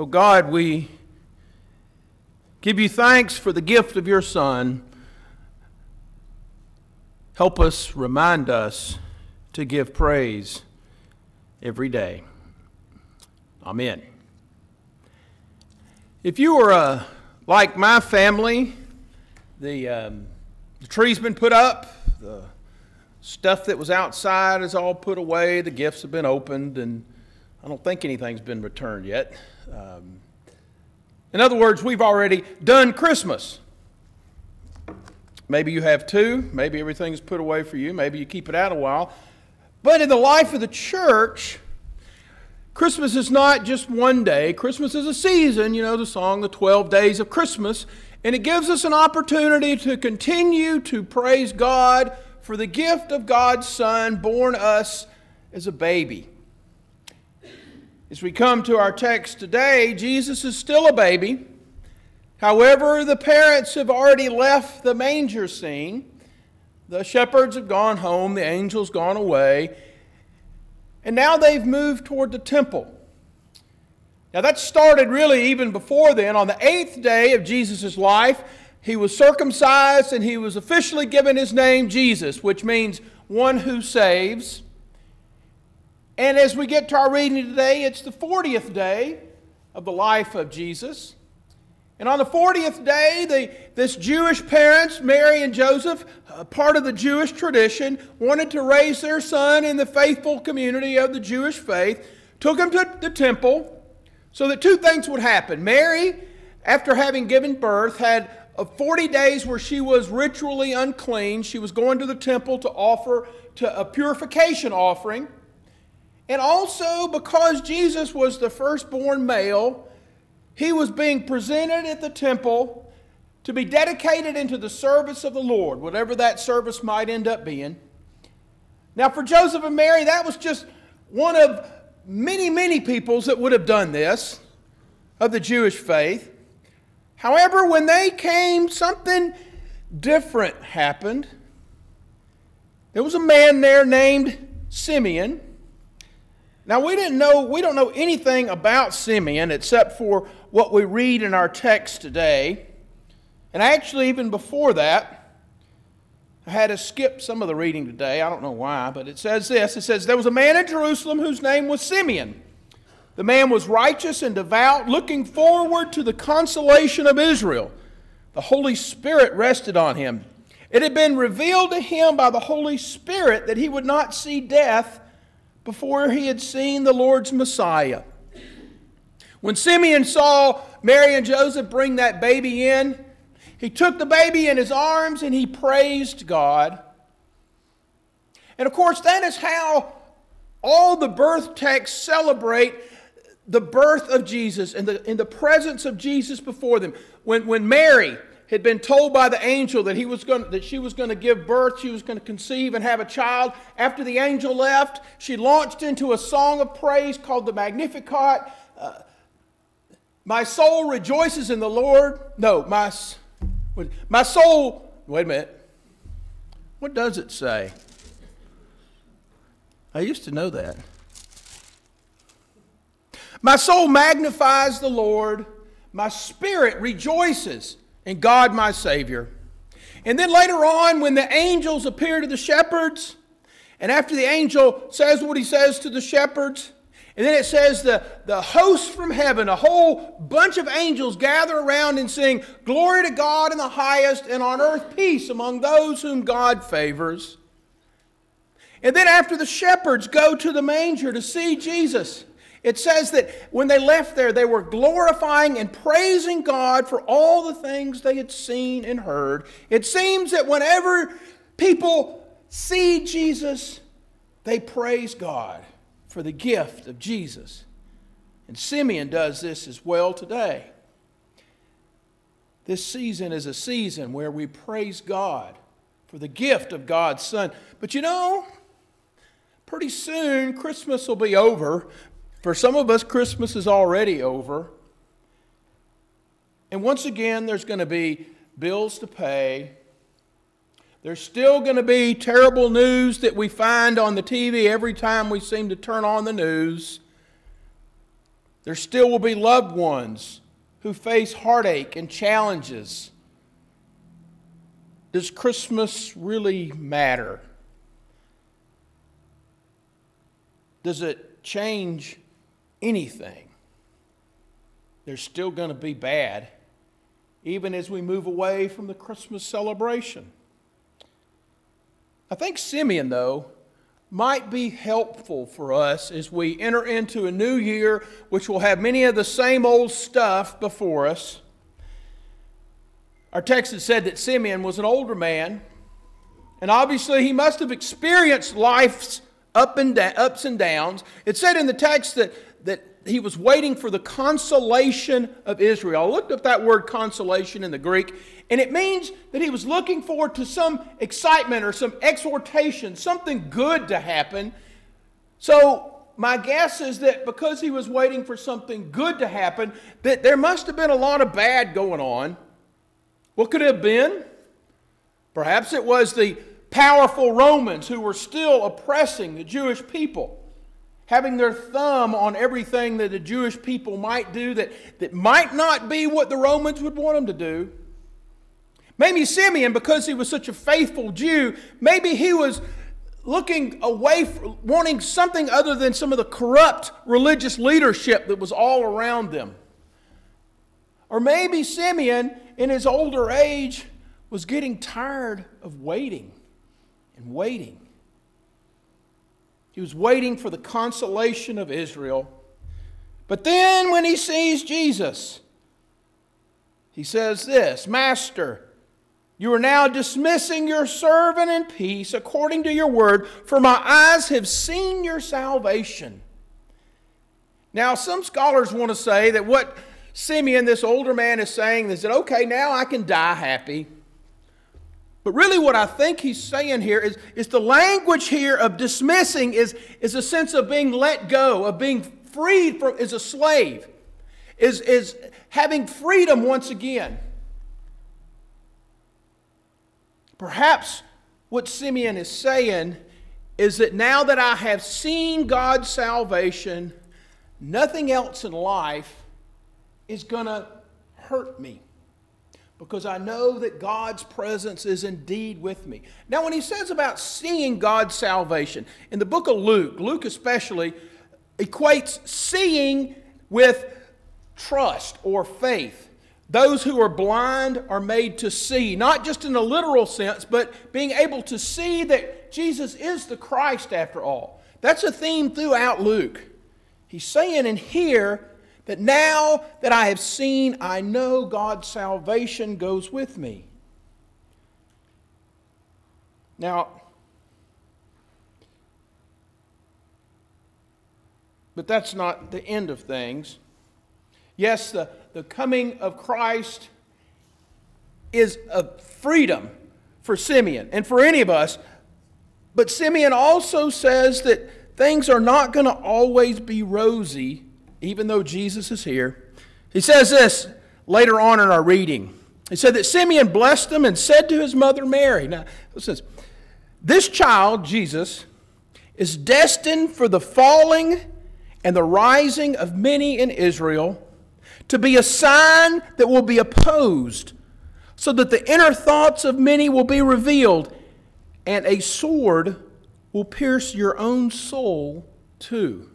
Oh God, we give you thanks for the gift of your Son. Help us, remind us to give praise every day. Amen. If you were uh, like my family, the, um, the tree's been put up, the stuff that was outside is all put away, the gifts have been opened, and I don't think anything's been returned yet. Um, in other words, we've already done Christmas. Maybe you have two. Maybe everything's put away for you. Maybe you keep it out a while. But in the life of the church, Christmas is not just one day. Christmas is a season, you know, the song, The 12 Days of Christmas. And it gives us an opportunity to continue to praise God for the gift of God's Son born us as a baby. As we come to our text today, Jesus is still a baby. However, the parents have already left the manger scene. The shepherds have gone home, the angels gone away, and now they've moved toward the temple. Now, that started really even before then. On the eighth day of Jesus' life, he was circumcised and he was officially given his name Jesus, which means one who saves. And as we get to our reading today, it's the 40th day of the life of Jesus. And on the 40th day, the, this Jewish parents, Mary and Joseph, part of the Jewish tradition, wanted to raise their son in the faithful community of the Jewish faith, took him to the temple so that two things would happen. Mary, after having given birth, had 40 days where she was ritually unclean. She was going to the temple to offer to a purification offering. And also, because Jesus was the firstborn male, he was being presented at the temple to be dedicated into the service of the Lord, whatever that service might end up being. Now, for Joseph and Mary, that was just one of many, many peoples that would have done this of the Jewish faith. However, when they came, something different happened. There was a man there named Simeon. Now we didn't know we don't know anything about Simeon except for what we read in our text today. And actually even before that, I had to skip some of the reading today. I don't know why, but it says this. It says there was a man in Jerusalem whose name was Simeon. The man was righteous and devout, looking forward to the consolation of Israel. The Holy Spirit rested on him. It had been revealed to him by the Holy Spirit that he would not see death before he had seen the Lord's Messiah. When Simeon saw Mary and Joseph bring that baby in, he took the baby in his arms and he praised God. And of course, that is how all the birth texts celebrate the birth of Jesus and the, in the presence of Jesus before them. When, when Mary had been told by the angel that, he was going, that she was going to give birth, she was going to conceive and have a child. After the angel left, she launched into a song of praise called the Magnificat. Uh, my soul rejoices in the Lord. No, my, my soul, wait a minute. What does it say? I used to know that. My soul magnifies the Lord. My spirit rejoices and God my Savior. And then later on, when the angels appear to the shepherds, and after the angel says what he says to the shepherds, and then it says the, the host from heaven, a whole bunch of angels gather around and sing, Glory to God in the highest, and on earth peace among those whom God favors. And then after the shepherds go to the manger to see Jesus, it says that when they left there, they were glorifying and praising God for all the things they had seen and heard. It seems that whenever people see Jesus, they praise God for the gift of Jesus. And Simeon does this as well today. This season is a season where we praise God for the gift of God's Son. But you know, pretty soon Christmas will be over. For some of us, Christmas is already over. And once again, there's going to be bills to pay. There's still going to be terrible news that we find on the TV every time we seem to turn on the news. There still will be loved ones who face heartache and challenges. Does Christmas really matter? Does it change anything? There's still going to be bad, even as we move away from the Christmas celebration. I think Simeon, though, might be helpful for us as we enter into a new year, which will have many of the same old stuff before us. Our text has said that Simeon was an older man, and obviously he must have experienced life's up and ups and downs. It said in the text that, that he was waiting for the consolation of Israel. I looked up that word consolation in the Greek, and it means that he was looking forward to some excitement or some exhortation, something good to happen. So, my guess is that because he was waiting for something good to happen, that there must have been a lot of bad going on. What could it have been? Perhaps it was the powerful Romans who were still oppressing the Jewish people having their thumb on everything that the Jewish people might do that, that might not be what the Romans would want them to do. Maybe Simeon, because he was such a faithful Jew, maybe he was looking away, wanting something other than some of the corrupt religious leadership that was all around them. Or maybe Simeon, in his older age, was getting tired of waiting and waiting he was waiting for the consolation of Israel. But then when he sees Jesus, he says this Master, you are now dismissing your servant in peace according to your word, for my eyes have seen your salvation. Now, some scholars want to say that what Simeon, this older man, is saying is that, okay, now I can die happy. But really, what I think he's saying here is, is the language here of dismissing is, is a sense of being let go, of being freed from is a slave, is, is having freedom once again. Perhaps what Simeon is saying is that now that I have seen God's salvation, nothing else in life is going to hurt me because I know that God's presence is indeed with me. Now, when he says about seeing God's salvation, in the book of Luke, Luke especially equates seeing with trust or faith. Those who are blind are made to see, not just in a literal sense, but being able to see that Jesus is the Christ after all. That's a theme throughout Luke. He's saying in here that now that I have seen, I know God's salvation goes with me. Now, but that's not the end of things. Yes, the, the coming of Christ is a freedom for Simeon and for any of us. But Simeon also says that things are not going to always be rosy even though Jesus is here. He says this later on in our reading. He said that Simeon blessed them and said to his mother Mary, Now, listen, this child, Jesus, is destined for the falling and the rising of many in Israel to be a sign that will be opposed, so that the inner thoughts of many will be revealed, and a sword will pierce your own soul too.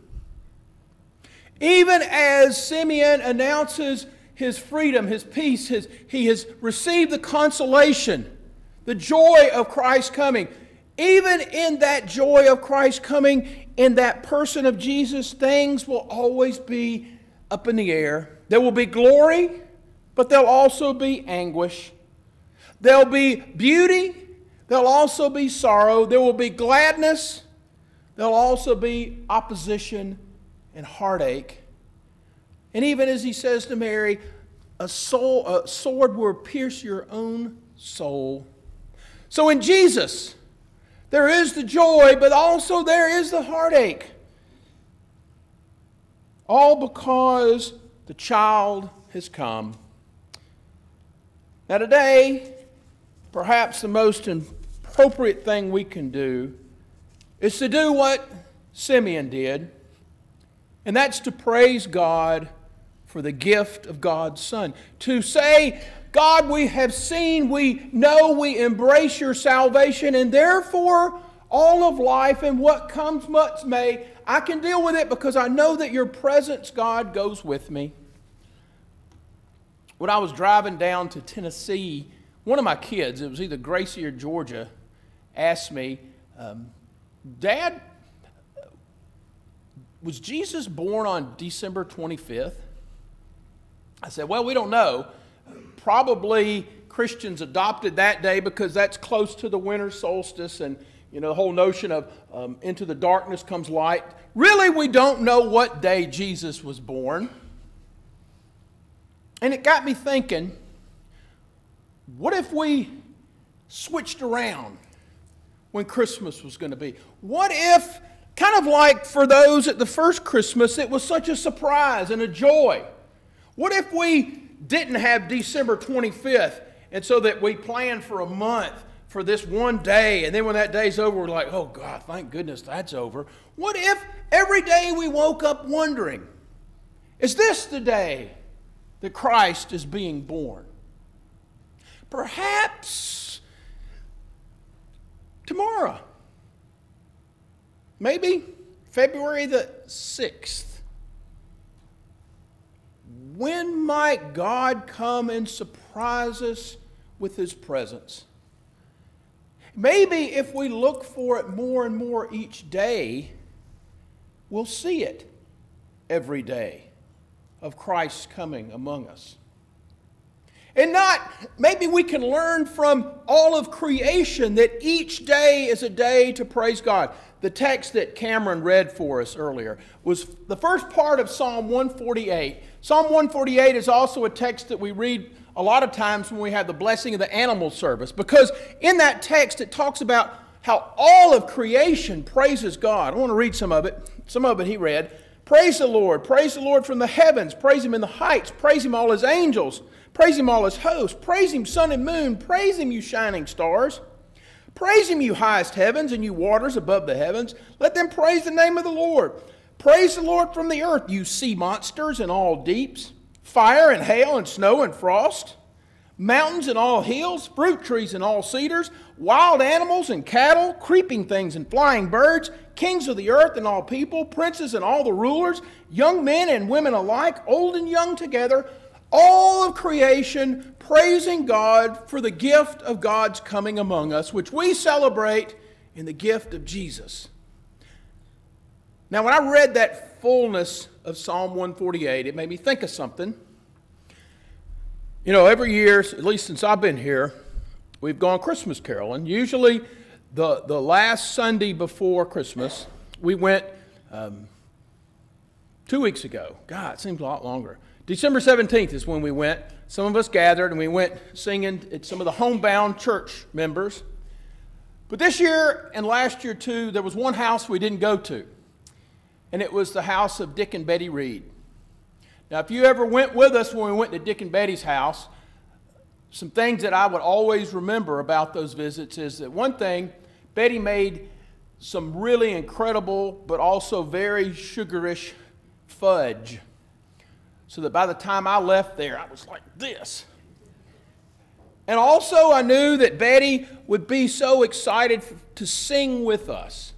Even as Simeon announces his freedom, his peace, his, he has received the consolation, the joy of Christ coming. Even in that joy of Christ coming, in that person of Jesus, things will always be up in the air. There will be glory, but there'll also be anguish. There'll be beauty, there'll also be sorrow. There will be gladness, there'll also be opposition and heartache. And even as he says to Mary, a, soul, a sword will pierce your own soul. So in Jesus, there is the joy, but also there is the heartache. All because the child has come. Now, today, perhaps the most appropriate thing we can do is to do what Simeon did And that's to praise God for the gift of God's Son. To say, God, we have seen, we know, we embrace your salvation, and therefore all of life and what comes must may, I can deal with it because I know that your presence, God, goes with me. When I was driving down to Tennessee, one of my kids, it was either Gracie or Georgia, asked me, um, Dad, was Jesus born on December 25th? I said, Well, we don't know. Probably Christians adopted that day because that's close to the winter solstice and you know the whole notion of um, into the darkness comes light. Really, we don't know what day Jesus was born. And it got me thinking what if we switched around when Christmas was going to be? What if, kind of like for those at the first Christmas, it was such a surprise and a joy? What if we didn't have December 25th and so that we planned for a month for this one day and then when that day's over we're like, "Oh god, thank goodness that's over." What if every day we woke up wondering, is this the day that Christ is being born? Perhaps tomorrow. Maybe February the 6th. When might God come and surprise us with his presence? Maybe if we look for it more and more each day, we'll see it every day of Christ's coming among us. And not, maybe we can learn from all of creation that each day is a day to praise God. The text that Cameron read for us earlier was the first part of Psalm 148. Psalm 148 is also a text that we read a lot of times when we have the blessing of the animal service because in that text it talks about how all of creation praises God. I want to read some of it. Some of it he read. Praise the Lord. Praise the Lord from the heavens. Praise him in the heights. Praise him, all his angels. Praise him, all his hosts. Praise him, sun and moon. Praise him, you shining stars. Praise him, you highest heavens and you waters above the heavens. Let them praise the name of the Lord. Praise the Lord from the earth, you sea monsters and all deeps, fire and hail and snow and frost, mountains and all hills, fruit trees and all cedars, wild animals and cattle, creeping things and flying birds, kings of the earth and all people, princes and all the rulers, young men and women alike, old and young together, all of creation praising God for the gift of God's coming among us, which we celebrate in the gift of Jesus. Now, when I read that fullness of Psalm 148, it made me think of something. You know, every year, at least since I've been here, we've gone Christmas caroling. Usually, the, the last Sunday before Christmas, we went um, two weeks ago. God, it seems a lot longer. December 17th is when we went. Some of us gathered and we went singing at some of the homebound church members. But this year and last year, too, there was one house we didn't go to, and it was the house of Dick and Betty Reed. Now, if you ever went with us when we went to Dick and Betty's house, some things that I would always remember about those visits is that one thing, Betty made some really incredible but also very sugarish fudge. So that by the time I left there, I was like this. And also, I knew that Betty would be so excited to sing with us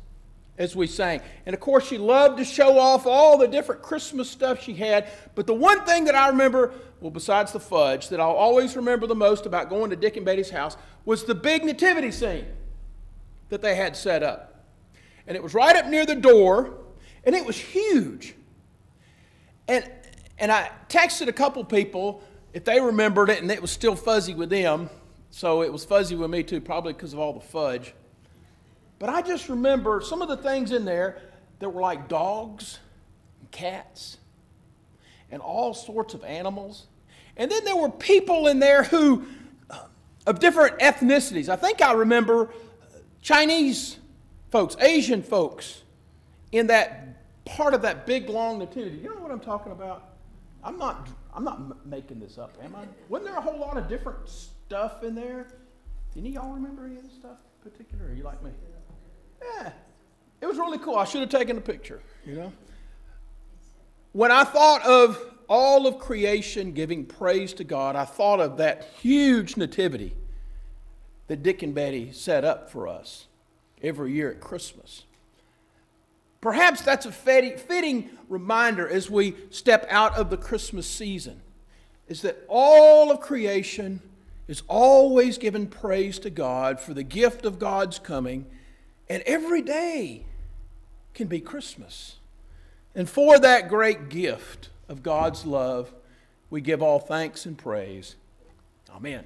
as we sang. And of course, she loved to show off all the different Christmas stuff she had. But the one thing that I remember, well, besides the fudge, that I'll always remember the most about going to Dick and Betty's house was the big nativity scene that they had set up. And it was right up near the door, and it was huge. And, and I texted a couple people if they remembered it, and it was still fuzzy with them. So it was fuzzy with me too, probably because of all the fudge. But I just remember some of the things in there that were like dogs and cats and all sorts of animals. And then there were people in there who, uh, of different ethnicities. I think I remember Chinese folks, Asian folks in that part of that big long nativity. You know what I'm talking about? I'm not, I'm not making this up, am I? Wasn't there a whole lot of different stuff in there? Any of y'all remember any of this stuff in particular? Are you like me? Yeah, it was really cool. I should have taken a picture, you know. When I thought of all of creation giving praise to God, I thought of that huge nativity that Dick and Betty set up for us every year at Christmas. Perhaps that's a fitting reminder as we step out of the Christmas season is that all of creation is always giving praise to God for the gift of God's coming, and every day can be Christmas. And for that great gift of God's love, we give all thanks and praise. Amen.